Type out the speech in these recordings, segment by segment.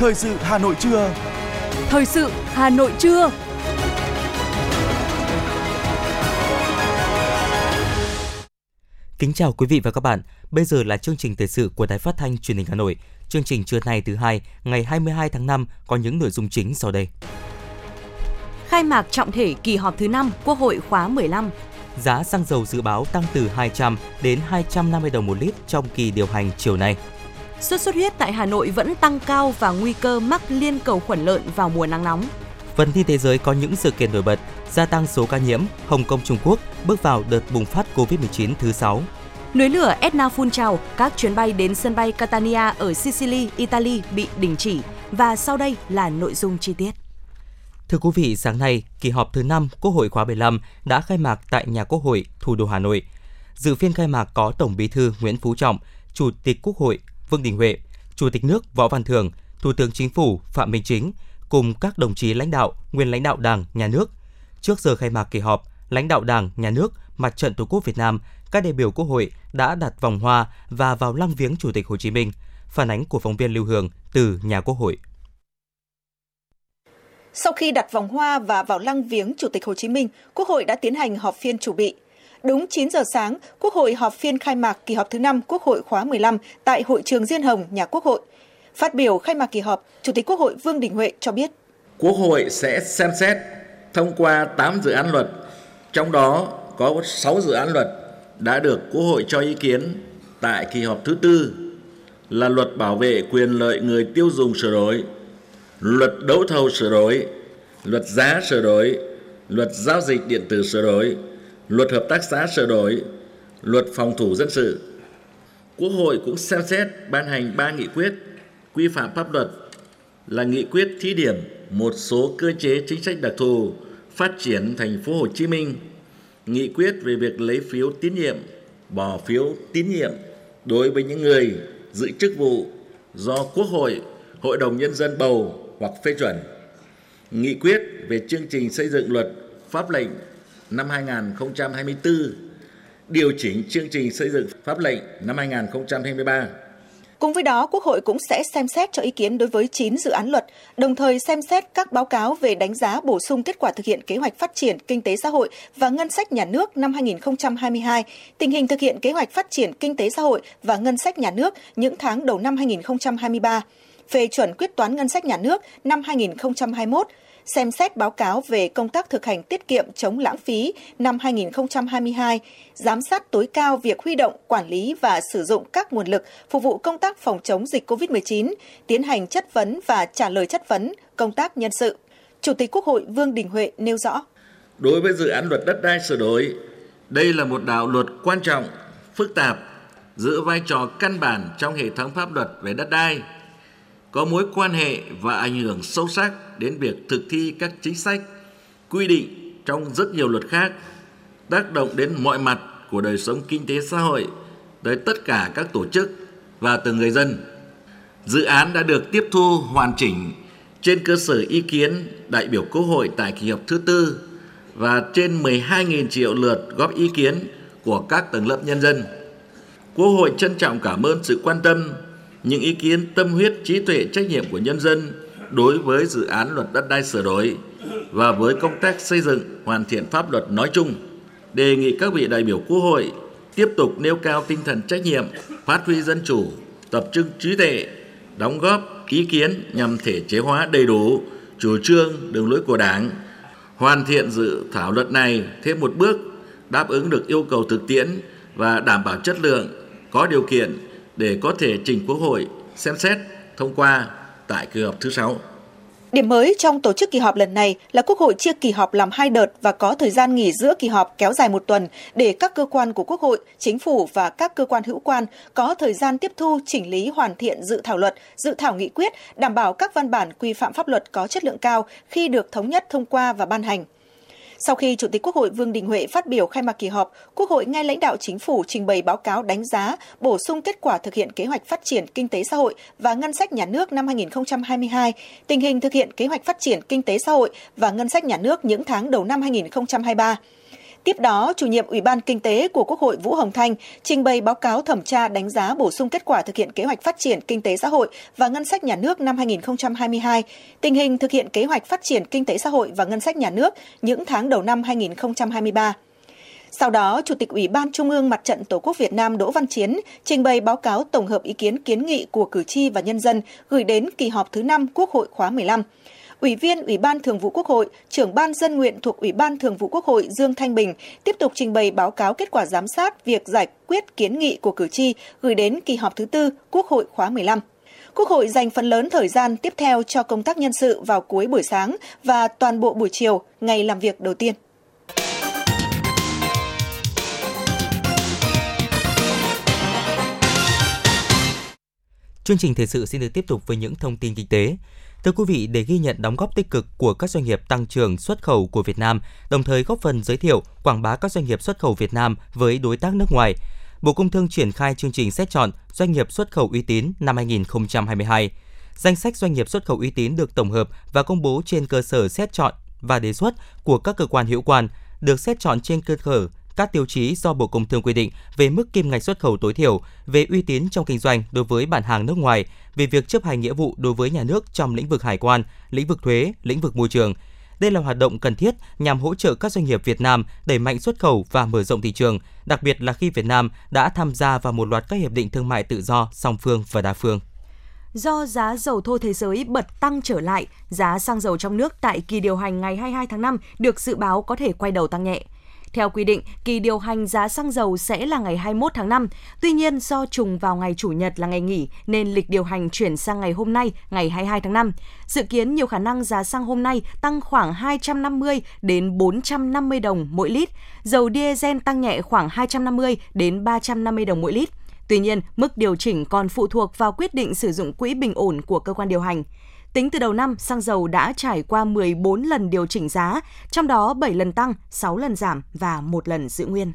Thời sự Hà Nội trưa. Thời sự Hà Nội trưa. Kính chào quý vị và các bạn. Bây giờ là chương trình thời sự của Đài Phát thanh Truyền hình Hà Nội. Chương trình trưa nay thứ hai, ngày 22 tháng 5 có những nội dung chính sau đây. Khai mạc trọng thể kỳ họp thứ 5 Quốc hội khóa 15. Giá xăng dầu dự báo tăng từ 200 đến 250 đồng một lít trong kỳ điều hành chiều nay. Xuất xuất huyết tại Hà Nội vẫn tăng cao và nguy cơ mắc liên cầu khuẩn lợn vào mùa nắng nóng. Phần tin thế giới có những sự kiện nổi bật, gia tăng số ca nhiễm, Hồng Kông Trung Quốc bước vào đợt bùng phát Covid-19 thứ 6. Núi lửa Etna phun trào, các chuyến bay đến sân bay Catania ở Sicily, Italy bị đình chỉ. Và sau đây là nội dung chi tiết. Thưa quý vị, sáng nay, kỳ họp thứ 5 Quốc hội khóa 15 đã khai mạc tại nhà Quốc hội, thủ đô Hà Nội. Dự phiên khai mạc có Tổng Bí thư Nguyễn Phú Trọng, Chủ tịch Quốc hội Vương Đình Huệ, Chủ tịch nước Võ Văn Thưởng, Thủ tướng Chính phủ Phạm Minh Chính cùng các đồng chí lãnh đạo, nguyên lãnh đạo Đảng, Nhà nước. Trước giờ khai mạc kỳ họp, lãnh đạo Đảng, Nhà nước, Mặt trận Tổ quốc Việt Nam, các đại biểu Quốc hội đã đặt vòng hoa và vào lăng viếng Chủ tịch Hồ Chí Minh. Phản ánh của phóng viên Lưu Hương từ nhà Quốc hội. Sau khi đặt vòng hoa và vào lăng viếng Chủ tịch Hồ Chí Minh, Quốc hội đã tiến hành họp phiên chủ bị. Đúng 9 giờ sáng, Quốc hội họp phiên khai mạc kỳ họp thứ 5 Quốc hội khóa 15 tại hội trường Diên Hồng, nhà Quốc hội. Phát biểu khai mạc kỳ họp, Chủ tịch Quốc hội Vương Đình Huệ cho biết. Quốc hội sẽ xem xét thông qua 8 dự án luật, trong đó có 6 dự án luật đã được Quốc hội cho ý kiến tại kỳ họp thứ tư là luật bảo vệ quyền lợi người tiêu dùng sửa đổi, luật đấu thầu sửa đổi, luật giá sửa đổi, luật giao dịch điện tử sửa đổi, luật hợp tác xã sửa đổi, luật phòng thủ dân sự. Quốc hội cũng xem xét ban hành ba nghị quyết quy phạm pháp luật là nghị quyết thí điểm một số cơ chế chính sách đặc thù phát triển thành phố Hồ Chí Minh, nghị quyết về việc lấy phiếu tín nhiệm, bỏ phiếu tín nhiệm đối với những người giữ chức vụ do Quốc hội, Hội đồng Nhân dân bầu hoặc phê chuẩn, nghị quyết về chương trình xây dựng luật pháp lệnh năm 2024, điều chỉnh chương trình xây dựng pháp lệnh năm 2023. Cùng với đó, Quốc hội cũng sẽ xem xét cho ý kiến đối với 9 dự án luật, đồng thời xem xét các báo cáo về đánh giá bổ sung kết quả thực hiện kế hoạch phát triển kinh tế xã hội và ngân sách nhà nước năm 2022, tình hình thực hiện kế hoạch phát triển kinh tế xã hội và ngân sách nhà nước những tháng đầu năm 2023, phê chuẩn quyết toán ngân sách nhà nước năm 2021, xem xét báo cáo về công tác thực hành tiết kiệm chống lãng phí năm 2022, giám sát tối cao việc huy động, quản lý và sử dụng các nguồn lực phục vụ công tác phòng chống dịch COVID-19, tiến hành chất vấn và trả lời chất vấn, công tác nhân sự. Chủ tịch Quốc hội Vương Đình Huệ nêu rõ. Đối với dự án luật đất đai sửa đổi, đây là một đạo luật quan trọng, phức tạp, giữ vai trò căn bản trong hệ thống pháp luật về đất đai, có mối quan hệ và ảnh hưởng sâu sắc đến việc thực thi các chính sách, quy định trong rất nhiều luật khác, tác động đến mọi mặt của đời sống kinh tế xã hội tới tất cả các tổ chức và từng người dân. Dự án đã được tiếp thu hoàn chỉnh trên cơ sở ý kiến đại biểu Quốc hội tại kỳ họp thứ tư và trên 12.000 triệu lượt góp ý kiến của các tầng lớp nhân dân. Quốc hội trân trọng cảm ơn sự quan tâm, những ý kiến tâm huyết trí tuệ trách nhiệm của nhân dân đối với dự án luật đất đai sửa đổi và với công tác xây dựng hoàn thiện pháp luật nói chung. Đề nghị các vị đại biểu Quốc hội tiếp tục nêu cao tinh thần trách nhiệm, phát huy dân chủ, tập trung trí tuệ, đóng góp ý kiến nhằm thể chế hóa đầy đủ chủ trương, đường lối của Đảng, hoàn thiện dự thảo luật này thêm một bước đáp ứng được yêu cầu thực tiễn và đảm bảo chất lượng, có điều kiện để có thể trình Quốc hội xem xét thông qua tại kỳ họp thứ 6. Điểm mới trong tổ chức kỳ họp lần này là Quốc hội chia kỳ họp làm hai đợt và có thời gian nghỉ giữa kỳ họp kéo dài một tuần để các cơ quan của Quốc hội, Chính phủ và các cơ quan hữu quan có thời gian tiếp thu, chỉnh lý hoàn thiện dự thảo luật, dự thảo nghị quyết, đảm bảo các văn bản quy phạm pháp luật có chất lượng cao khi được thống nhất thông qua và ban hành. Sau khi Chủ tịch Quốc hội Vương Đình Huệ phát biểu khai mạc kỳ họp, Quốc hội nghe lãnh đạo chính phủ trình bày báo cáo đánh giá, bổ sung kết quả thực hiện kế hoạch phát triển kinh tế xã hội và ngân sách nhà nước năm 2022, tình hình thực hiện kế hoạch phát triển kinh tế xã hội và ngân sách nhà nước những tháng đầu năm 2023. Tiếp đó, chủ nhiệm Ủy ban Kinh tế của Quốc hội Vũ Hồng Thanh trình bày báo cáo thẩm tra đánh giá bổ sung kết quả thực hiện kế hoạch phát triển kinh tế xã hội và ngân sách nhà nước năm 2022, tình hình thực hiện kế hoạch phát triển kinh tế xã hội và ngân sách nhà nước những tháng đầu năm 2023. Sau đó, Chủ tịch Ủy ban Trung ương Mặt trận Tổ quốc Việt Nam Đỗ Văn Chiến trình bày báo cáo tổng hợp ý kiến kiến nghị của cử tri và nhân dân gửi đến kỳ họp thứ 5 Quốc hội khóa 15. Ủy viên Ủy ban Thường vụ Quốc hội, trưởng ban dân nguyện thuộc Ủy ban Thường vụ Quốc hội Dương Thanh Bình tiếp tục trình bày báo cáo kết quả giám sát việc giải quyết kiến nghị của cử tri gửi đến kỳ họp thứ tư Quốc hội khóa 15. Quốc hội dành phần lớn thời gian tiếp theo cho công tác nhân sự vào cuối buổi sáng và toàn bộ buổi chiều, ngày làm việc đầu tiên. Chương trình thời sự xin được tiếp tục với những thông tin kinh tế. Thưa quý vị, để ghi nhận đóng góp tích cực của các doanh nghiệp tăng trưởng xuất khẩu của Việt Nam, đồng thời góp phần giới thiệu, quảng bá các doanh nghiệp xuất khẩu Việt Nam với đối tác nước ngoài, Bộ Công Thương triển khai chương trình xét chọn doanh nghiệp xuất khẩu uy tín năm 2022. Danh sách doanh nghiệp xuất khẩu uy tín được tổng hợp và công bố trên cơ sở xét chọn và đề xuất của các cơ quan hữu quan, được xét chọn trên cơ sở các tiêu chí do Bộ Công Thương quy định về mức kim ngạch xuất khẩu tối thiểu, về uy tín trong kinh doanh đối với bản hàng nước ngoài, về việc chấp hành nghĩa vụ đối với nhà nước trong lĩnh vực hải quan, lĩnh vực thuế, lĩnh vực môi trường. Đây là hoạt động cần thiết nhằm hỗ trợ các doanh nghiệp Việt Nam đẩy mạnh xuất khẩu và mở rộng thị trường, đặc biệt là khi Việt Nam đã tham gia vào một loạt các hiệp định thương mại tự do song phương và đa phương. Do giá dầu thô thế giới bật tăng trở lại, giá xăng dầu trong nước tại kỳ điều hành ngày 22 tháng 5 được dự báo có thể quay đầu tăng nhẹ. Theo quy định, kỳ điều hành giá xăng dầu sẽ là ngày 21 tháng 5. Tuy nhiên, do trùng vào ngày Chủ nhật là ngày nghỉ, nên lịch điều hành chuyển sang ngày hôm nay, ngày 22 tháng 5. Dự kiến nhiều khả năng giá xăng hôm nay tăng khoảng 250 đến 450 đồng mỗi lít. Dầu diesel tăng nhẹ khoảng 250 đến 350 đồng mỗi lít. Tuy nhiên, mức điều chỉnh còn phụ thuộc vào quyết định sử dụng quỹ bình ổn của cơ quan điều hành. Tính từ đầu năm, xăng dầu đã trải qua 14 lần điều chỉnh giá, trong đó 7 lần tăng, 6 lần giảm và một lần giữ nguyên.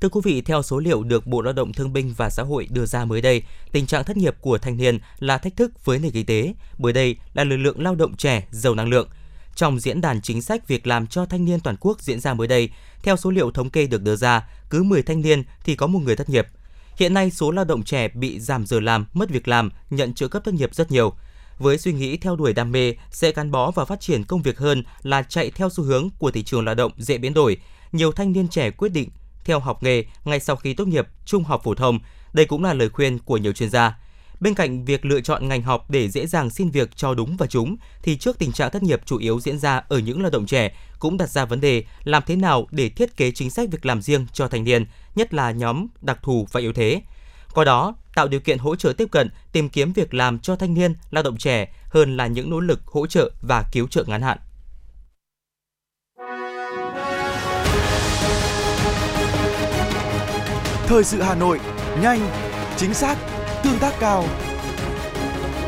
Thưa quý vị, theo số liệu được Bộ Lao động Thương binh và Xã hội đưa ra mới đây, tình trạng thất nghiệp của thanh niên là thách thức với nền kinh tế, bởi đây là lực lượng lao động trẻ, giàu năng lượng. Trong diễn đàn chính sách việc làm cho thanh niên toàn quốc diễn ra mới đây, theo số liệu thống kê được đưa ra, cứ 10 thanh niên thì có một người thất nghiệp. Hiện nay, số lao động trẻ bị giảm giờ làm, mất việc làm, nhận trợ cấp thất nghiệp rất nhiều – với suy nghĩ theo đuổi đam mê sẽ gắn bó và phát triển công việc hơn là chạy theo xu hướng của thị trường lao động dễ biến đổi. Nhiều thanh niên trẻ quyết định theo học nghề ngay sau khi tốt nghiệp trung học phổ thông. Đây cũng là lời khuyên của nhiều chuyên gia. Bên cạnh việc lựa chọn ngành học để dễ dàng xin việc cho đúng và trúng, thì trước tình trạng thất nghiệp chủ yếu diễn ra ở những lao động trẻ, cũng đặt ra vấn đề làm thế nào để thiết kế chính sách việc làm riêng cho thanh niên, nhất là nhóm đặc thù và yếu thế. Qua đó, tạo điều kiện hỗ trợ tiếp cận, tìm kiếm việc làm cho thanh niên, lao động trẻ hơn là những nỗ lực hỗ trợ và cứu trợ ngắn hạn. Thời sự Hà Nội, nhanh, chính xác, tương tác cao.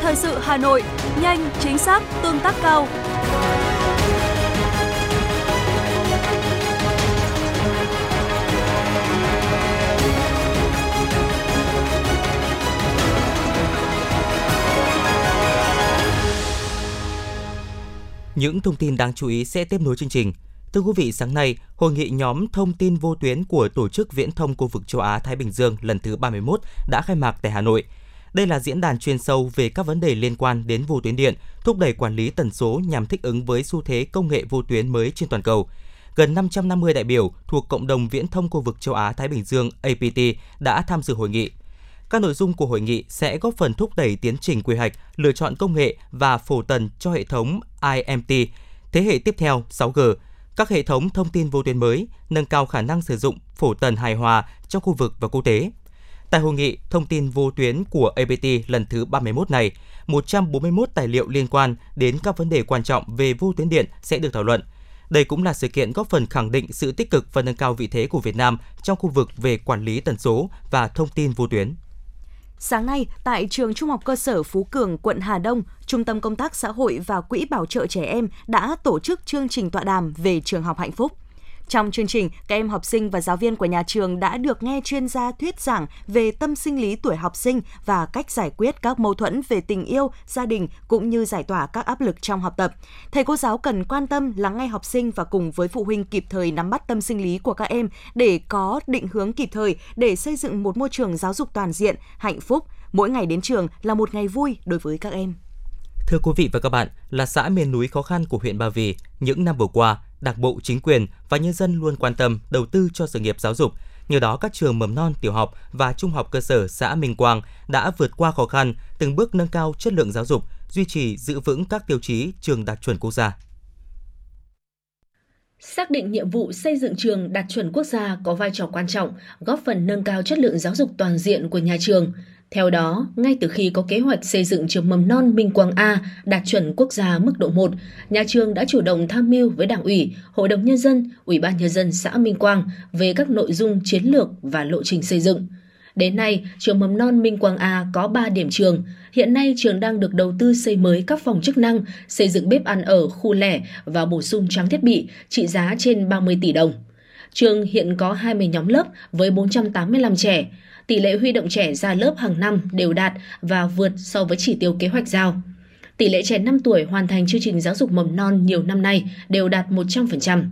Thời sự Hà Nội, nhanh, chính xác, tương tác cao. Những thông tin đáng chú ý sẽ tiếp nối chương trình. Thưa quý vị, sáng nay, hội nghị nhóm thông tin vô tuyến của Tổ chức Viễn thông khu vực châu Á Thái Bình Dương lần thứ 31 đã khai mạc tại Hà Nội. Đây là diễn đàn chuyên sâu về các vấn đề liên quan đến vô tuyến điện, thúc đẩy quản lý tần số nhằm thích ứng với xu thế công nghệ vô tuyến mới trên toàn cầu. Gần 550 đại biểu thuộc cộng đồng viễn thông khu vực châu Á Thái Bình Dương APT đã tham dự hội nghị. Các nội dung của hội nghị sẽ góp phần thúc đẩy tiến trình quy hoạch, lựa chọn công nghệ và phổ tần cho hệ thống IMT thế hệ tiếp theo 6G, các hệ thống thông tin vô tuyến mới, nâng cao khả năng sử dụng phổ tần hài hòa trong khu vực và quốc tế. Tại hội nghị thông tin vô tuyến của APT lần thứ 31 này, 141 tài liệu liên quan đến các vấn đề quan trọng về vô tuyến điện sẽ được thảo luận. Đây cũng là sự kiện góp phần khẳng định sự tích cực và nâng cao vị thế của Việt Nam trong khu vực về quản lý tần số và thông tin vô tuyến. Sáng nay, tại trường Trung học cơ sở Phú Cường, quận Hà Đông, Trung tâm Công tác Xã hội và Quỹ Bảo trợ Trẻ Em đã tổ chức chương trình tọa đàm về trường học hạnh phúc. Trong chương trình, các em học sinh và giáo viên của nhà trường đã được nghe chuyên gia thuyết giảng về tâm sinh lý tuổi học sinh và cách giải quyết các mâu thuẫn về tình yêu, gia đình cũng như giải tỏa các áp lực trong học tập. Thầy cô giáo cần quan tâm lắng nghe học sinh và cùng với phụ huynh kịp thời nắm bắt tâm sinh lý của các em để có định hướng kịp thời để xây dựng một môi trường giáo dục toàn diện, hạnh phúc. Mỗi ngày đến trường là một ngày vui đối với các em. Thưa quý vị và các bạn, là xã miền núi khó khăn của huyện Ba Vì, những năm vừa qua, Đảng bộ, chính quyền và nhân dân luôn quan tâm đầu tư cho sự nghiệp giáo dục. Nhờ đó, các trường mầm non, tiểu học và trung học cơ sở xã Minh Quang đã vượt qua khó khăn, từng bước nâng cao chất lượng giáo dục, duy trì giữ vững các tiêu chí trường đạt chuẩn quốc gia. Xác định nhiệm vụ xây dựng trường đạt chuẩn quốc gia có vai trò quan trọng, góp phần nâng cao chất lượng giáo dục toàn diện của nhà trường. Theo đó, ngay từ khi có kế hoạch xây dựng trường mầm non Minh Quang A đạt chuẩn quốc gia mức độ 1, nhà trường đã chủ động tham mưu với Đảng ủy, Hội đồng Nhân dân, Ủy ban Nhân dân xã Minh Quang về các nội dung chiến lược và lộ trình xây dựng. Đến nay, trường mầm non Minh Quang A có 3 điểm trường. Hiện nay, trường đang được đầu tư xây mới các phòng chức năng, xây dựng bếp ăn ở khu lẻ và bổ sung trang thiết bị trị giá trên 30 tỷ đồng. Trường hiện có 20 nhóm lớp với 485 trẻ tỷ lệ huy động trẻ ra lớp hàng năm đều đạt và vượt so với chỉ tiêu kế hoạch giao. Tỷ lệ trẻ 5 tuổi hoàn thành chương trình giáo dục mầm non nhiều năm nay đều đạt 100%.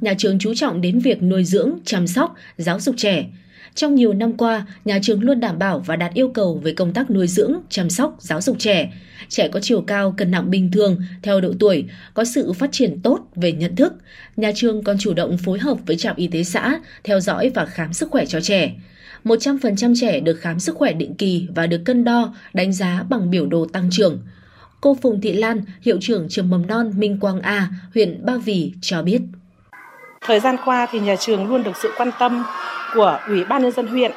Nhà trường chú trọng đến việc nuôi dưỡng, chăm sóc, giáo dục trẻ. Trong nhiều năm qua, nhà trường luôn đảm bảo và đạt yêu cầu về công tác nuôi dưỡng, chăm sóc, giáo dục trẻ. Trẻ có chiều cao, cân nặng bình thường, theo độ tuổi, có sự phát triển tốt về nhận thức. Nhà trường còn chủ động phối hợp với trạm y tế xã, theo dõi và khám sức khỏe cho trẻ. 100% trẻ được khám sức khỏe định kỳ và được cân đo, đánh giá bằng biểu đồ tăng trưởng. Cô Phùng Thị Lan, hiệu trưởng trường mầm non Minh Quang A, huyện Ba Vì cho biết. Thời gian qua thì nhà trường luôn được sự quan tâm của Ủy ban nhân dân huyện,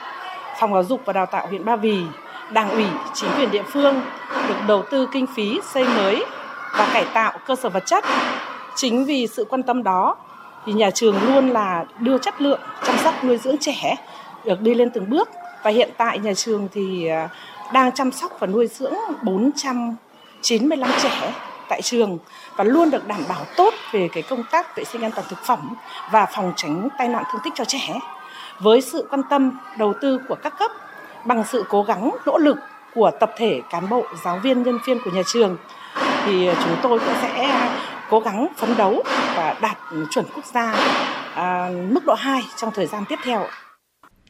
Phòng giáo dục và Đào tạo huyện Ba Vì, Đảng ủy, chính quyền địa phương được đầu tư kinh phí xây mới và cải tạo cơ sở vật chất. Chính vì sự quan tâm đó thì nhà trường luôn là đưa chất lượng chăm sóc nuôi dưỡng trẻ được đi lên từng bước và hiện tại nhà trường thì à, đang chăm sóc và nuôi dưỡng 495 trẻ tại trường và luôn được đảm bảo tốt về cái công tác vệ sinh an toàn thực phẩm và phòng tránh tai nạn thương tích cho trẻ. Với sự quan tâm đầu tư của các cấp bằng sự cố gắng nỗ lực của tập thể cán bộ, giáo viên, nhân viên của nhà trường thì chúng tôi cũng sẽ cố gắng phấn đấu và đạt chuẩn quốc gia à, mức độ 2 trong thời gian tiếp theo.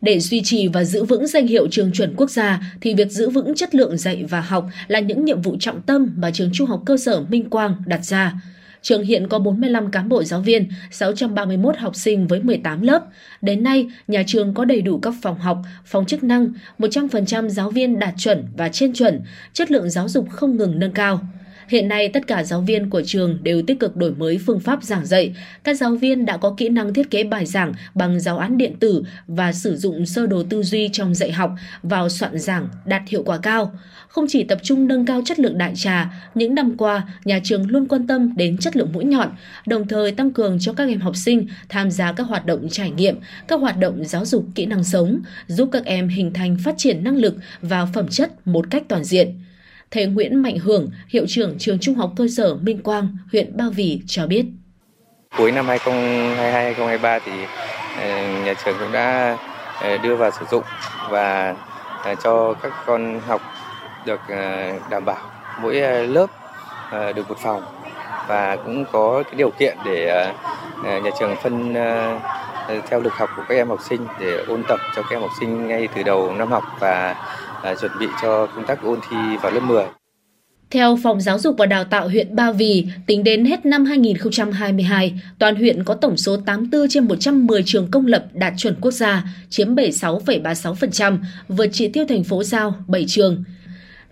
Để duy trì và giữ vững danh hiệu trường chuẩn quốc gia thì việc giữ vững chất lượng dạy và học là những nhiệm vụ trọng tâm mà trường Trung học cơ sở Minh Quang đặt ra. Trường hiện có 45 cán bộ giáo viên, 631 học sinh với 18 lớp. Đến nay, nhà trường có đầy đủ các phòng học, phòng chức năng, 100% giáo viên đạt chuẩn và trên chuẩn, chất lượng giáo dục không ngừng nâng cao. Hiện nay, tất cả giáo viên của trường đều tích cực đổi mới phương pháp giảng dạy. Các giáo viên đã có kỹ năng thiết kế bài giảng bằng giáo án điện tử và sử dụng sơ đồ tư duy trong dạy học vào soạn giảng đạt hiệu quả cao. Không chỉ tập trung nâng cao chất lượng đại trà, những năm qua, nhà trường luôn quan tâm đến chất lượng mũi nhọn, đồng thời tăng cường cho các em học sinh tham gia các hoạt động trải nghiệm, các hoạt động giáo dục kỹ năng sống, giúp các em hình thành phát triển năng lực và phẩm chất một cách toàn diện. Thầy Nguyễn Mạnh Hưởng, hiệu trưởng trường Trung học cơ sở Minh Quang, huyện Ba Vì cho biết. Cuối năm 2022-2023 thì ờ, nhà trường cũng đã ờ, đưa vào sử dụng và ờ, cho các con học được đảm bảo mỗi lớp được một phòng và cũng có cái điều kiện để nhà trường phân theo lực học của các em học sinh để ôn tập cho các em học sinh ngay từ đầu năm học và à, chuẩn bị cho công tác ôn thi vào lớp 10. Theo Phòng Giáo dục và Đào tạo huyện Ba Vì, tính đến hết năm 2022, toàn huyện có tổng số 84 trên 110 trường công lập đạt chuẩn quốc gia, chiếm 76,36%, vượt chỉ tiêu thành phố giao 7 trường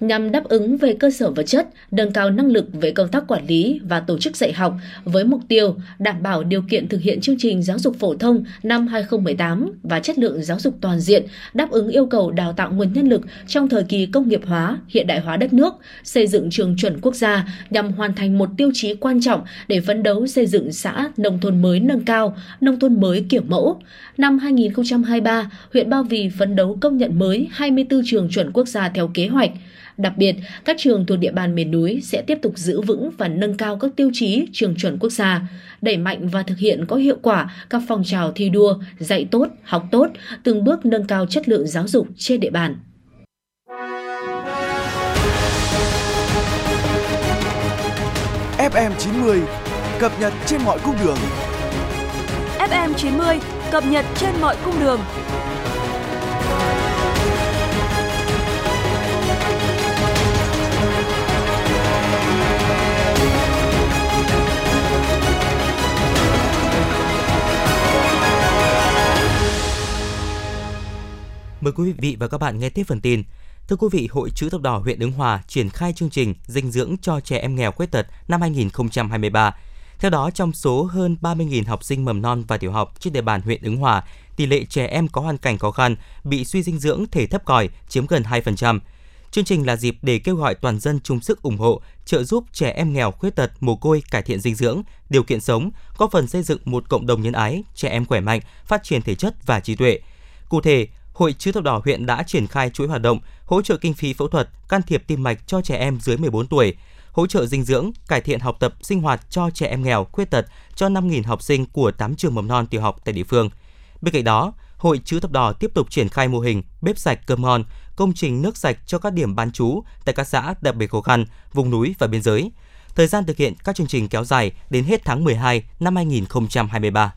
nhằm đáp ứng về cơ sở vật chất, nâng cao năng lực về công tác quản lý và tổ chức dạy học với mục tiêu đảm bảo điều kiện thực hiện chương trình giáo dục phổ thông năm 2018 và chất lượng giáo dục toàn diện, đáp ứng yêu cầu đào tạo nguồn nhân lực trong thời kỳ công nghiệp hóa, hiện đại hóa đất nước, xây dựng trường chuẩn quốc gia nhằm hoàn thành một tiêu chí quan trọng để phấn đấu xây dựng xã nông thôn mới nâng cao, nông thôn mới kiểu mẫu. Năm 2023, huyện Ba Vì phấn đấu công nhận mới 24 trường chuẩn quốc gia theo kế hoạch – Đặc biệt, các trường thuộc địa bàn miền núi sẽ tiếp tục giữ vững và nâng cao các tiêu chí trường chuẩn quốc gia, đẩy mạnh và thực hiện có hiệu quả các phong trào thi đua, dạy tốt, học tốt, từng bước nâng cao chất lượng giáo dục trên địa bàn. FM 90 cập nhật trên mọi cung đường. FM 90 cập nhật trên mọi cung đường. Mời quý vị và các bạn nghe tiếp phần tin. Thưa quý vị, Hội Chữ thập đỏ huyện Ứng Hòa triển khai chương trình dinh dưỡng cho trẻ em nghèo khuyết tật năm 2023. Theo đó, trong số hơn 30.000 học sinh mầm non và tiểu học trên địa bàn huyện Ứng Hòa, tỷ lệ trẻ em có hoàn cảnh khó khăn bị suy dinh dưỡng thể thấp còi chiếm gần 2%. Chương trình là dịp để kêu gọi toàn dân chung sức ủng hộ, trợ giúp trẻ em nghèo khuyết tật mồ côi cải thiện dinh dưỡng, điều kiện sống, góp phần xây dựng một cộng đồng nhân ái, trẻ em khỏe mạnh, phát triển thể chất và trí tuệ. Cụ thể, Hội Chữ thập đỏ huyện đã triển khai chuỗi hoạt động hỗ trợ kinh phí phẫu thuật, can thiệp tim mạch cho trẻ em dưới 14 tuổi, hỗ trợ dinh dưỡng, cải thiện học tập sinh hoạt cho trẻ em nghèo, khuyết tật cho 5.000 học sinh của 8 trường mầm non tiểu học tại địa phương. Bên cạnh đó, Hội Chữ thập đỏ tiếp tục triển khai mô hình bếp sạch cơm ngon, công trình nước sạch cho các điểm bán trú tại các xã đặc biệt khó khăn, vùng núi và biên giới. Thời gian thực hiện các chương trình kéo dài đến hết tháng 12 năm 2023.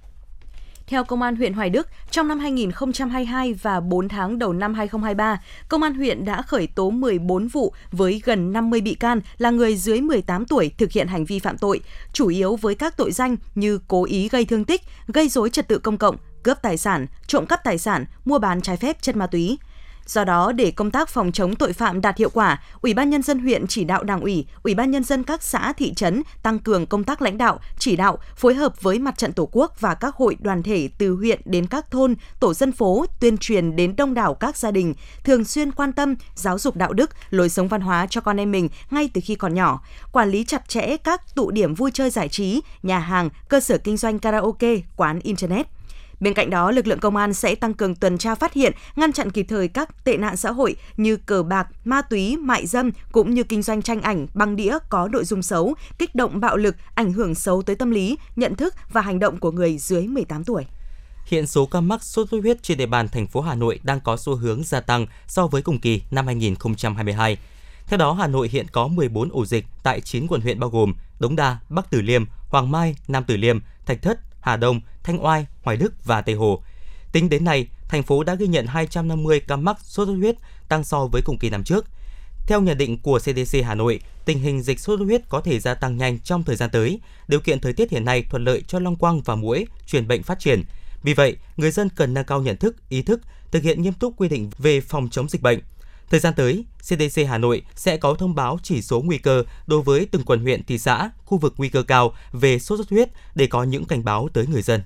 Theo Công an huyện Hoài Đức, trong năm 2022 và 4 tháng đầu năm 2023, Công an huyện đã khởi tố 14 vụ với gần 50 bị can là người dưới 18 tuổi thực hiện hành vi phạm tội, chủ yếu với các tội danh như cố ý gây thương tích, gây dối trật tự công cộng, cướp tài sản, trộm cắp tài sản, mua bán trái phép chất ma túy. Do đó, để công tác phòng chống tội phạm đạt hiệu quả, Ủy ban nhân dân huyện chỉ đạo Đảng ủy, Ủy ban nhân dân các xã thị trấn tăng cường công tác lãnh đạo, chỉ đạo, phối hợp với Mặt trận Tổ quốc và các hội đoàn thể từ huyện đến các thôn, tổ dân phố tuyên truyền đến đông đảo các gia đình, thường xuyên quan tâm giáo dục đạo đức, lối sống văn hóa cho con em mình ngay từ khi còn nhỏ, quản lý chặt chẽ các tụ điểm vui chơi giải trí, nhà hàng, cơ sở kinh doanh karaoke, quán internet. Bên cạnh đó, lực lượng công an sẽ tăng cường tuần tra phát hiện, ngăn chặn kịp thời các tệ nạn xã hội như cờ bạc, ma túy, mại dâm cũng như kinh doanh tranh ảnh, băng đĩa có nội dung xấu, kích động bạo lực, ảnh hưởng xấu tới tâm lý, nhận thức và hành động của người dưới 18 tuổi. Hiện số ca mắc sốt xuất huyết trên địa bàn thành phố Hà Nội đang có xu hướng gia tăng so với cùng kỳ năm 2022. Theo đó, Hà Nội hiện có 14 ổ dịch tại 9 quận huyện bao gồm Đống Đa, Bắc Từ Liêm, Hoàng Mai, Nam Từ Liêm, Thạch Thất, Hà Đông, Thanh Oai, Hoài Đức và Tây Hồ. Tính đến nay, thành phố đã ghi nhận 250 ca mắc sốt xuất huyết, tăng so với cùng kỳ năm trước. Theo nhận định của CDC Hà Nội, tình hình dịch sốt xuất huyết có thể gia tăng nhanh trong thời gian tới. Điều kiện thời tiết hiện nay thuận lợi cho long quang và muỗi truyền bệnh phát triển. Vì vậy, người dân cần nâng cao nhận thức, ý thức, thực hiện nghiêm túc quy định về phòng chống dịch bệnh. Thời gian tới, CDC Hà Nội sẽ có thông báo chỉ số nguy cơ đối với từng quận huyện, thị xã, khu vực nguy cơ cao về sốt xuất huyết để có những cảnh báo tới người dân.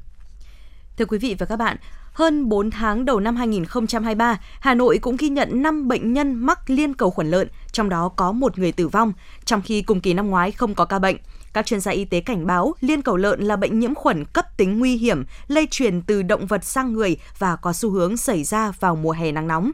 Thưa quý vị và các bạn, hơn 4 tháng đầu năm 2023, Hà Nội cũng ghi nhận 5 bệnh nhân mắc liên cầu khuẩn lợn, trong đó có một người tử vong, trong khi cùng kỳ năm ngoái không có ca bệnh. Các chuyên gia y tế cảnh báo liên cầu lợn là bệnh nhiễm khuẩn cấp tính nguy hiểm, lây truyền từ động vật sang người và có xu hướng xảy ra vào mùa hè nắng nóng.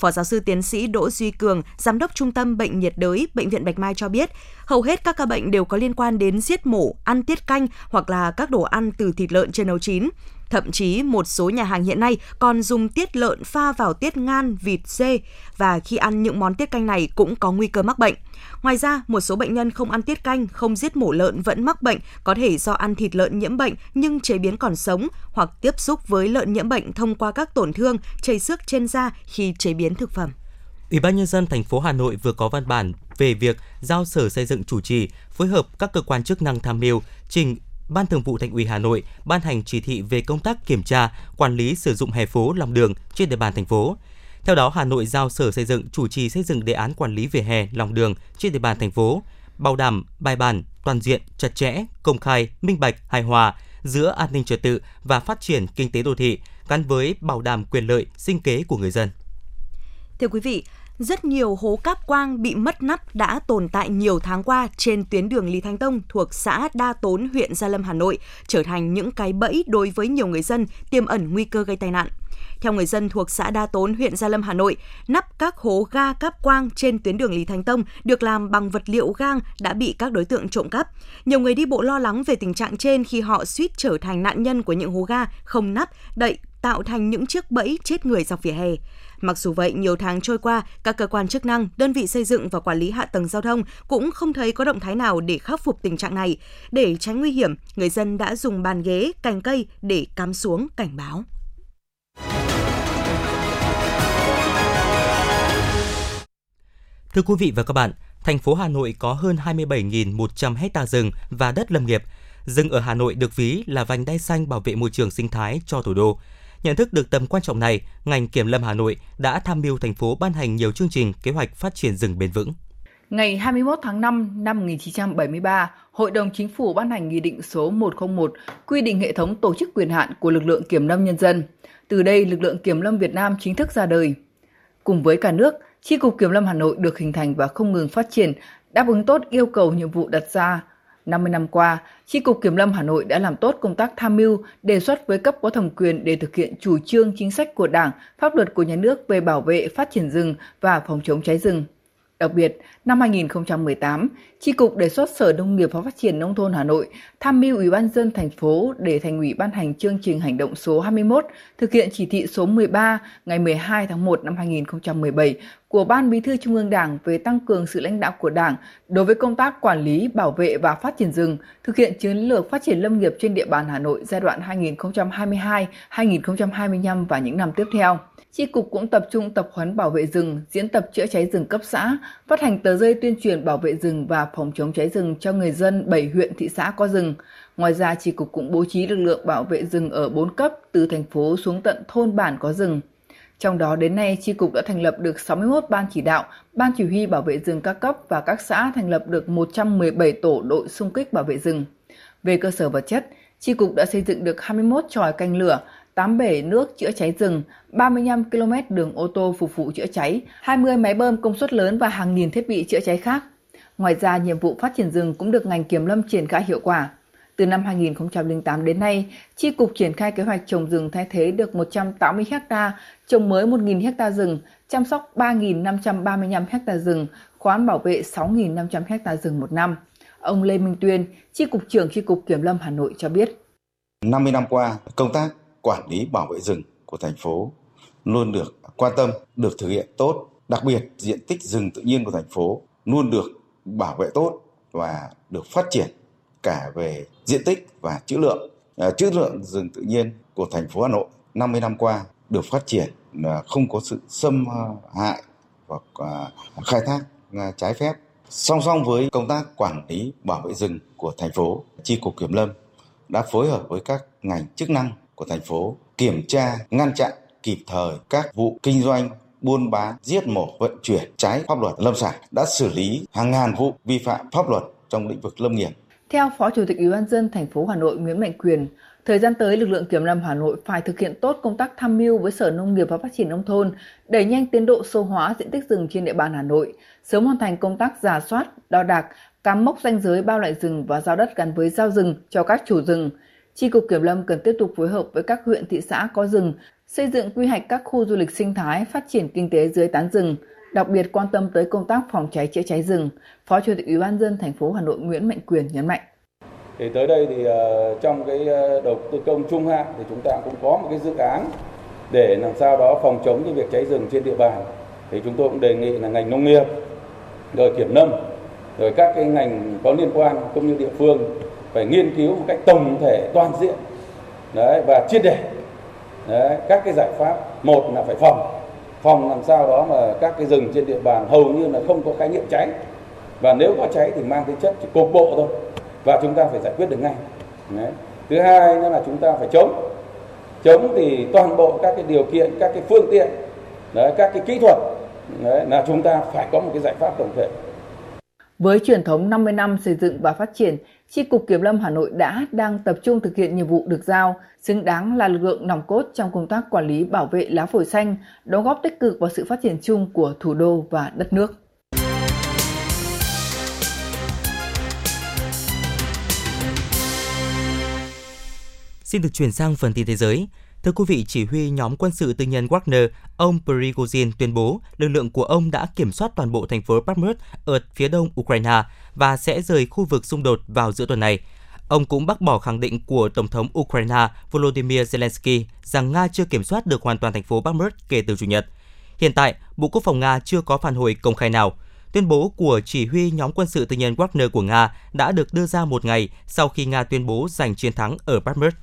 Phó giáo sư tiến sĩ Đỗ Duy Cường, giám đốc Trung tâm Bệnh nhiệt đới Bệnh viện Bạch Mai cho biết, hầu hết các ca bệnh đều có liên quan đến giết mổ, ăn tiết canh hoặc là các đồ ăn từ thịt lợn chưa nấu chín. Thậm chí một số nhà hàng hiện nay còn dùng tiết lợn pha vào tiết ngan, vịt, dê và khi ăn những món tiết canh này cũng có nguy cơ mắc bệnh. Ngoài ra, một số bệnh nhân không ăn tiết canh, không giết mổ lợn vẫn mắc bệnh, có thể do ăn thịt lợn nhiễm bệnh nhưng chế biến còn sống hoặc tiếp xúc với lợn nhiễm bệnh thông qua các tổn thương, chảy xước trên da khi chế biến thực phẩm. Ủy ban nhân dân thành phố Hà Nội vừa có văn bản về việc giao Sở Xây dựng chủ trì phối hợp các cơ quan chức năng tham mưu trình Ban Thường vụ Thành ủy Hà Nội ban hành chỉ thị về công tác kiểm tra, quản lý sử dụng hè phố lòng đường trên địa bàn thành phố. Theo đó, Hà Nội giao Sở Xây dựng chủ trì xây dựng đề án quản lý vỉa hè, lòng đường trên địa bàn thành phố, bảo đảm bài bản, toàn diện, chặt chẽ, công khai, minh bạch, hài hòa giữa an ninh trật tự và phát triển kinh tế đô thị gắn với bảo đảm quyền lợi, sinh kế của người dân. Thưa quý vị, rất nhiều hố cáp quang bị mất nắp đã tồn tại nhiều tháng qua trên tuyến đường Lý Thánh Tông thuộc xã Đa Tốn, huyện Gia Lâm, Hà Nội, trở thành những cái bẫy đối với nhiều người dân tiềm ẩn nguy cơ gây tai nạn. Theo người dân thuộc xã Đa Tốn, huyện Gia Lâm, Hà Nội, nắp các hố ga cáp quang trên tuyến đường Lý Thánh Tông được làm bằng vật liệu gang đã bị các đối tượng trộm cắp. Nhiều người đi bộ lo lắng về tình trạng trên khi họ suýt trở thành nạn nhân của những hố ga không nắp, đậy tạo thành những chiếc bẫy chết người dọc vỉa hè. Mặc dù vậy, nhiều tháng trôi qua, các cơ quan chức năng, đơn vị xây dựng và quản lý hạ tầng giao thông cũng không thấy có động thái nào để khắc phục tình trạng này. Để tránh nguy hiểm, người dân đã dùng bàn ghế, cành cây để cắm xuống cảnh báo. Thưa quý vị và các bạn, thành phố Hà Nội có hơn 27.100 hecta rừng và đất lâm nghiệp. Rừng ở Hà Nội được ví là vành đai xanh bảo vệ môi trường sinh thái cho thủ đô. Nhận thức được tầm quan trọng này, ngành Kiểm lâm Hà Nội đã tham mưu thành phố ban hành nhiều chương trình kế hoạch phát triển rừng bền vững. Ngày 21 tháng 5 năm 1973, Hội đồng Chính phủ ban hành Nghị định số 101 quy định hệ thống tổ chức quyền hạn của lực lượng kiểm lâm nhân dân. Từ đây, lực lượng kiểm lâm Việt Nam chính thức ra đời. Cùng với cả nước, Chi cục Kiểm lâm Hà Nội được hình thành và không ngừng phát triển, đáp ứng tốt yêu cầu nhiệm vụ đặt ra. 50 năm qua, Chi cục Kiểm lâm Hà Nội đã làm tốt công tác tham mưu, đề xuất với cấp có thẩm quyền để thực hiện chủ trương chính sách của Đảng, pháp luật của nhà nước về bảo vệ, phát triển rừng và phòng chống cháy rừng. Đặc biệt, năm 2018, tri cục đề xuất Sở Nông nghiệp và Phát triển Nông thôn Hà Nội tham mưu Ủy ban dân thành phố để thành ủy ban hành chương trình hành động số 21 thực hiện chỉ thị số 13 ngày 12 tháng 1 năm 2017 của Ban Bí thư Trung ương Đảng về tăng cường sự lãnh đạo của Đảng đối với công tác quản lý, bảo vệ và phát triển rừng, thực hiện chiến lược phát triển lâm nghiệp trên địa bàn Hà Nội giai đoạn 2022-2025 và những năm tiếp theo. Chi cục cũng tập trung tập huấn bảo vệ rừng, diễn tập chữa cháy rừng cấp xã, phát hành tờ rơi tuyên truyền bảo vệ rừng và phòng chống cháy rừng cho người dân 7 huyện thị xã có rừng. Ngoài ra, tri cục cũng bố trí lực lượng bảo vệ rừng ở 4 cấp từ thành phố xuống tận thôn bản có rừng. Trong đó đến nay, tri cục đã thành lập được 61 ban chỉ đạo, ban chỉ huy bảo vệ rừng các cấp và các xã thành lập được 117 tổ đội xung kích bảo vệ rừng. Về cơ sở vật chất, tri cục đã xây dựng được 21 tròi canh lửa, 8 bể nước chữa cháy rừng, 35 km đường ô tô phục vụ chữa cháy, 20 máy bơm công suất lớn và hàng nghìn thiết bị chữa cháy khác. Ngoài ra, nhiệm vụ phát triển rừng cũng được ngành kiểm lâm triển khai hiệu quả. Từ năm 2008 đến nay, Chi cục triển khai kế hoạch trồng rừng thay thế được 180 ha, trồng mới 1.000 ha rừng, chăm sóc 3.535 ha rừng, khoán bảo vệ 6.500 ha rừng một năm. Ông Lê Minh Tuyên, Chi cục trưởng Chi cục Kiểm lâm Hà Nội cho biết. 50 năm qua, công tác quản lý bảo vệ rừng của thành phố luôn được quan tâm, được thực hiện tốt. Đặc biệt, diện tích rừng tự nhiên của thành phố luôn được bảo vệ tốt và được phát triển cả về diện tích và chữ lượng. À, chữ lượng rừng tự nhiên của thành phố Hà Nội 50 năm qua được phát triển là không có sự xâm hại hoặc à, khai thác à, trái phép. Song song với công tác quản lý bảo vệ rừng của thành phố, Chi cục Kiểm lâm đã phối hợp với các ngành chức năng của thành phố kiểm tra, ngăn chặn kịp thời các vụ kinh doanh buôn bán, giết mổ, vận chuyển trái pháp luật lâm sản đã xử lý hàng ngàn vụ vi phạm pháp luật trong lĩnh vực lâm nghiệp. Theo Phó Chủ tịch Ủy ban dân thành phố Hà Nội Nguyễn Mạnh Quyền, thời gian tới lực lượng kiểm lâm Hà Nội phải thực hiện tốt công tác tham mưu với Sở Nông nghiệp và Phát triển nông thôn, đẩy nhanh tiến độ sâu hóa diện tích rừng trên địa bàn Hà Nội, sớm hoàn thành công tác giả soát, đo đạc, cắm mốc danh giới bao loại rừng và giao đất gắn với giao rừng cho các chủ rừng. Tri cục Kiểm lâm cần tiếp tục phối hợp với các huyện thị xã có rừng, xây dựng quy hoạch các khu du lịch sinh thái, phát triển kinh tế dưới tán rừng, đặc biệt quan tâm tới công tác phòng cháy chữa cháy rừng. Phó Chủ tịch Ủy ban dân thành phố Hà Nội Nguyễn Mạnh Quyền nhấn mạnh. Thì tới đây thì ờ, trong cái ờ, đầu tư công trung hạn thì chúng ta cũng có một cái dự án để làm sao đó phòng chống cái việc cháy rừng trên địa bàn. Thì chúng tôi cũng đề nghị là ngành nông nghiệp, rồi kiểm lâm, rồi các cái ngành có liên quan cũng như địa phương phải nghiên cứu một cách tổng thể toàn diện. Đấy, và triệt để. Đấy, các cái giải pháp. Một là phải phòng. Phòng làm sao đó mà các cái rừng trên địa bàn hầu như là không có khái niệm cháy. Và nếu có cháy thì mang tính chất chỉ cục bộ thôi. Và chúng ta phải giải quyết được ngay. Đấy. thứ hai nữa là chúng ta phải chống. Chống thì toàn bộ các cái điều kiện các cái phương tiện đấy, các cái kỹ thuật đấy, là chúng ta phải có một cái giải pháp tổng thể. Với truyền thống 50 năm xây dựng và phát triển, Chi cục Kiểm lâm Hà Nội đã đang tập trung thực hiện nhiệm vụ được giao, xứng đáng là lực lượng nòng cốt trong công tác quản lý bảo vệ lá phổi xanh, đóng góp tích cực vào sự phát triển chung của thủ đô và đất nước. Xin được chuyển sang phần tin thế giới. Thưa quý vị, chỉ huy nhóm quân sự tư nhân Wagner, ông Prigozhin tuyên bố lực lượng của ông đã kiểm soát toàn bộ thành phố Bakhmut ở phía đông Ukraine và sẽ rời khu vực xung đột vào giữa tuần này. Ông cũng bác bỏ khẳng định của Tổng thống Ukraine Volodymyr Zelensky rằng Nga chưa kiểm soát được hoàn toàn thành phố Bakhmut kể từ Chủ nhật. Hiện tại, Bộ Quốc phòng Nga chưa có phản hồi công khai nào. Tuyên bố của chỉ huy nhóm quân sự tư nhân Wagner của Nga đã được đưa ra một ngày sau khi Nga tuyên bố giành chiến thắng ở Bakhmut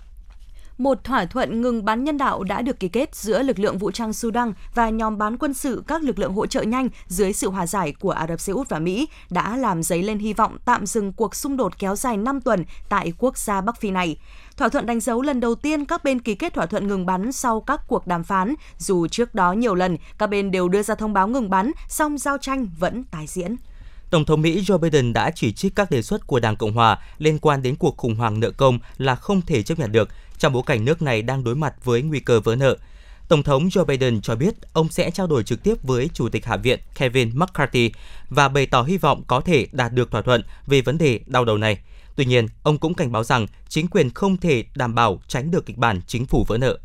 một thỏa thuận ngừng bắn nhân đạo đã được ký kết giữa lực lượng vũ trang Sudan và nhóm bán quân sự các lực lượng hỗ trợ nhanh dưới sự hòa giải của Ả Rập Xê Út và Mỹ đã làm dấy lên hy vọng tạm dừng cuộc xung đột kéo dài 5 tuần tại quốc gia Bắc Phi này. Thỏa thuận đánh dấu lần đầu tiên các bên ký kết thỏa thuận ngừng bắn sau các cuộc đàm phán, dù trước đó nhiều lần các bên đều đưa ra thông báo ngừng bắn, song giao tranh vẫn tái diễn. Tổng thống Mỹ Joe Biden đã chỉ trích các đề xuất của Đảng Cộng hòa liên quan đến cuộc khủng hoảng nợ công là không thể chấp nhận được trong bối cảnh nước này đang đối mặt với nguy cơ vỡ nợ. Tổng thống Joe Biden cho biết ông sẽ trao đổi trực tiếp với Chủ tịch Hạ viện Kevin McCarthy và bày tỏ hy vọng có thể đạt được thỏa thuận về vấn đề đau đầu này. Tuy nhiên, ông cũng cảnh báo rằng chính quyền không thể đảm bảo tránh được kịch bản chính phủ vỡ nợ.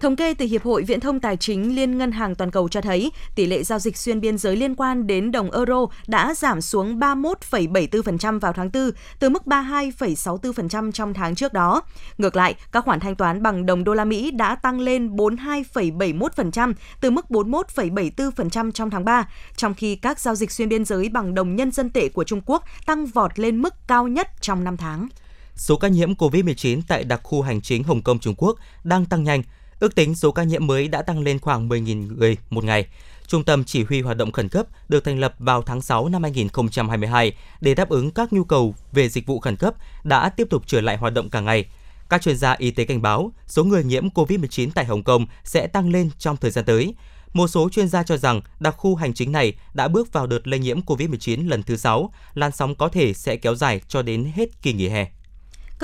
Thống kê từ Hiệp hội Viễn thông Tài chính Liên ngân hàng toàn cầu cho thấy, tỷ lệ giao dịch xuyên biên giới liên quan đến đồng euro đã giảm xuống 31,74% vào tháng 4, từ mức 32,64% trong tháng trước đó. Ngược lại, các khoản thanh toán bằng đồng đô la Mỹ đã tăng lên 42,71%, từ mức 41,74% trong tháng 3, trong khi các giao dịch xuyên biên giới bằng đồng nhân dân tệ của Trung Quốc tăng vọt lên mức cao nhất trong 5 tháng. Số ca nhiễm COVID-19 tại đặc khu hành chính Hồng Kông Trung Quốc đang tăng nhanh, Ước tính số ca nhiễm mới đã tăng lên khoảng 10.000 người một ngày. Trung tâm Chỉ huy Hoạt động Khẩn cấp được thành lập vào tháng 6 năm 2022 để đáp ứng các nhu cầu về dịch vụ khẩn cấp đã tiếp tục trở lại hoạt động cả ngày. Các chuyên gia y tế cảnh báo số người nhiễm COVID-19 tại Hồng Kông sẽ tăng lên trong thời gian tới. Một số chuyên gia cho rằng đặc khu hành chính này đã bước vào đợt lây nhiễm COVID-19 lần thứ 6, làn sóng có thể sẽ kéo dài cho đến hết kỳ nghỉ hè.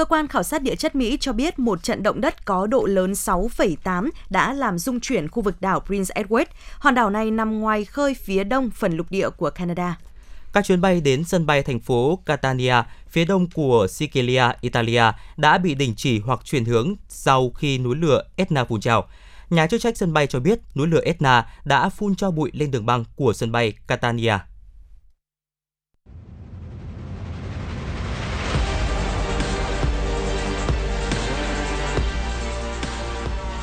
Cơ quan khảo sát địa chất Mỹ cho biết một trận động đất có độ lớn 6,8 đã làm rung chuyển khu vực đảo Prince Edward. Hòn đảo này nằm ngoài khơi phía đông phần lục địa của Canada. Các chuyến bay đến sân bay thành phố Catania, phía đông của Sicilia, Italia đã bị đình chỉ hoặc chuyển hướng sau khi núi lửa Etna phun trào. Nhà chức trách sân bay cho biết núi lửa Etna đã phun cho bụi lên đường băng của sân bay Catania.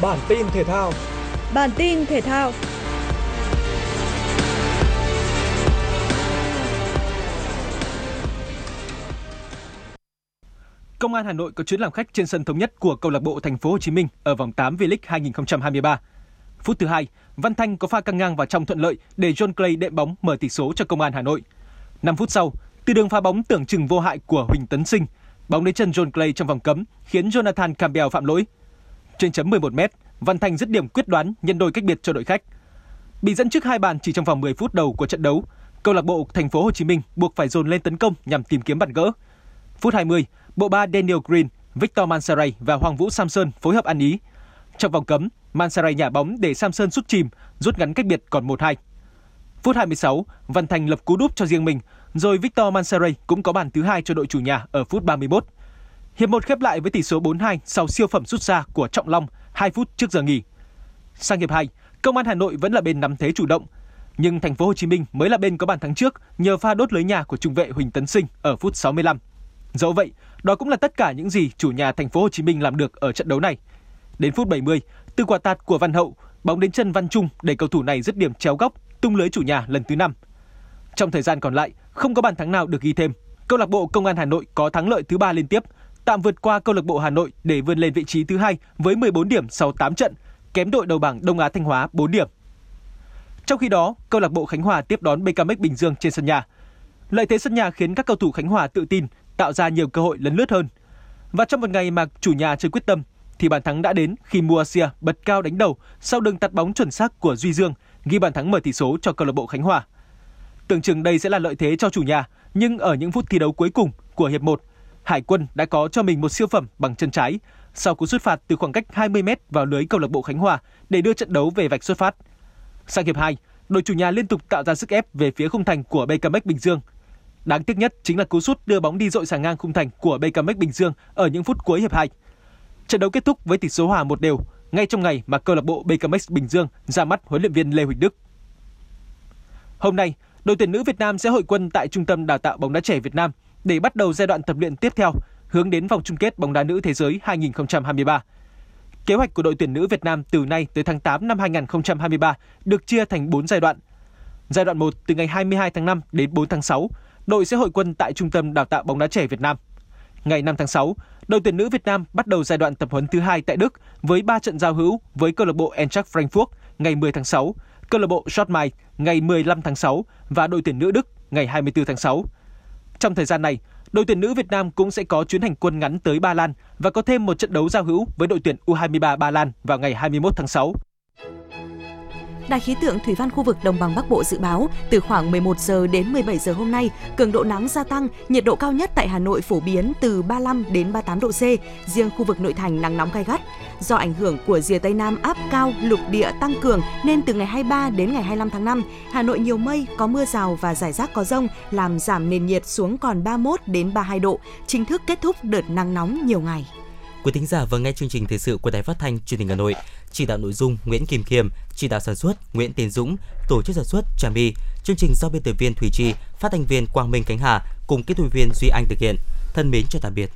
Bản tin thể thao. Bản tin thể thao. Công an Hà Nội có chuyến làm khách trên sân thống nhất của câu lạc bộ Thành phố Hồ Chí Minh ở vòng 8 V-League 2023. Phút thứ hai, Văn Thanh có pha căng ngang vào trong thuận lợi để John Clay đệm bóng mở tỷ số cho Công an Hà Nội. 5 phút sau, từ đường pha bóng tưởng chừng vô hại của Huỳnh Tấn Sinh, bóng đến chân John Clay trong vòng cấm khiến Jonathan Campbell phạm lỗi. Trên chấm 11 m, Văn Thành dứt điểm quyết đoán nhân đôi cách biệt cho đội khách. Bị dẫn trước hai bàn chỉ trong vòng 10 phút đầu của trận đấu, câu lạc bộ Thành phố Hồ Chí Minh buộc phải dồn lên tấn công nhằm tìm kiếm bàn gỡ. Phút 20, bộ ba Daniel Green, Victor Mansaray và Hoàng Vũ Samson phối hợp ăn ý. Trong vòng cấm, Mansaray nhả bóng để Samson sút chìm, rút ngắn cách biệt còn 1-2. Phút 26, Văn Thành lập cú đúp cho riêng mình, rồi Victor Mansaray cũng có bàn thứ hai cho đội chủ nhà ở phút 31. Hiệp 1 khép lại với tỷ số 4-2 sau siêu phẩm rút ra của Trọng Long 2 phút trước giờ nghỉ. Sang hiệp 2, Công an Hà Nội vẫn là bên nắm thế chủ động, nhưng Thành phố Hồ Chí Minh mới là bên có bàn thắng trước nhờ pha đốt lưới nhà của trung vệ Huỳnh Tấn Sinh ở phút 65. Dẫu vậy, đó cũng là tất cả những gì chủ nhà Thành phố Hồ Chí Minh làm được ở trận đấu này. Đến phút 70, từ quả tạt của Văn Hậu, bóng đến chân Văn Trung để cầu thủ này dứt điểm chéo góc, tung lưới chủ nhà lần thứ 5. Trong thời gian còn lại, không có bàn thắng nào được ghi thêm. Câu lạc bộ Công an Hà Nội có thắng lợi thứ ba liên tiếp tạm vượt qua câu lạc bộ Hà Nội để vươn lên vị trí thứ hai với 14 điểm sau 8 trận, kém đội đầu bảng Đông Á Thanh Hóa 4 điểm. Trong khi đó, câu lạc bộ Khánh Hòa tiếp đón BKMX Bình Dương trên sân nhà. Lợi thế sân nhà khiến các cầu thủ Khánh Hòa tự tin, tạo ra nhiều cơ hội lấn lướt hơn. Và trong một ngày mà chủ nhà chơi quyết tâm, thì bàn thắng đã đến khi Muasia bật cao đánh đầu sau đường tạt bóng chuẩn xác của Duy Dương, ghi bàn thắng mở tỷ số cho câu lạc bộ Khánh Hòa. Tưởng chừng đây sẽ là lợi thế cho chủ nhà, nhưng ở những phút thi đấu cuối cùng của hiệp 1, Hải quân đã có cho mình một siêu phẩm bằng chân trái sau cú xuất phạt từ khoảng cách 20 m vào lưới câu lạc bộ Khánh Hòa để đưa trận đấu về vạch xuất phát. Sang hiệp 2, đội chủ nhà liên tục tạo ra sức ép về phía khung thành của BKMX Bình Dương. Đáng tiếc nhất chính là cú sút đưa bóng đi dội sang ngang khung thành của BKMX Bình Dương ở những phút cuối hiệp 2. Trận đấu kết thúc với tỷ số hòa một đều ngay trong ngày mà câu lạc bộ BKMX Bình Dương ra mắt huấn luyện viên Lê Huỳnh Đức. Hôm nay, đội tuyển nữ Việt Nam sẽ hội quân tại Trung tâm Đào tạo bóng đá trẻ Việt Nam để bắt đầu giai đoạn tập luyện tiếp theo hướng đến vòng chung kết bóng đá nữ thế giới 2023. Kế hoạch của đội tuyển nữ Việt Nam từ nay tới tháng 8 năm 2023 được chia thành 4 giai đoạn. Giai đoạn 1 từ ngày 22 tháng 5 đến 4 tháng 6, đội sẽ hội quân tại Trung tâm Đào tạo bóng đá trẻ Việt Nam. Ngày 5 tháng 6, đội tuyển nữ Việt Nam bắt đầu giai đoạn tập huấn thứ hai tại Đức với 3 trận giao hữu với câu lạc bộ Eintracht Frankfurt ngày 10 tháng 6, câu lạc bộ Schottmai ngày 15 tháng 6 và đội tuyển nữ Đức ngày 24 tháng 6. Trong thời gian này, đội tuyển nữ Việt Nam cũng sẽ có chuyến hành quân ngắn tới Ba Lan và có thêm một trận đấu giao hữu với đội tuyển U23 Ba Lan vào ngày 21 tháng 6. Đài khí tượng thủy văn khu vực đồng bằng Bắc Bộ dự báo từ khoảng 11 giờ đến 17 giờ hôm nay, cường độ nắng gia tăng, nhiệt độ cao nhất tại Hà Nội phổ biến từ 35 đến 38 độ C, riêng khu vực nội thành nắng nóng gai gắt. Do ảnh hưởng của rìa Tây Nam áp cao lục địa tăng cường nên từ ngày 23 đến ngày 25 tháng 5, Hà Nội nhiều mây, có mưa rào và rải rác có rông, làm giảm nền nhiệt xuống còn 31 đến 32 độ, chính thức kết thúc đợt nắng nóng nhiều ngày. Quý thính giả vừa nghe chương trình thời sự của Đài Phát thanh Truyền hình Hà Nội. Chỉ đạo nội dung Nguyễn Kim Khiêm, chỉ đạo sản xuất Nguyễn Tiến Dũng, tổ chức sản xuất Trà My. Chương trình do biên tập viên Thủy Chi, phát thanh viên Quang Minh Khánh Hà cùng kỹ thuật viên Duy Anh thực hiện. Thân mến chào tạm biệt.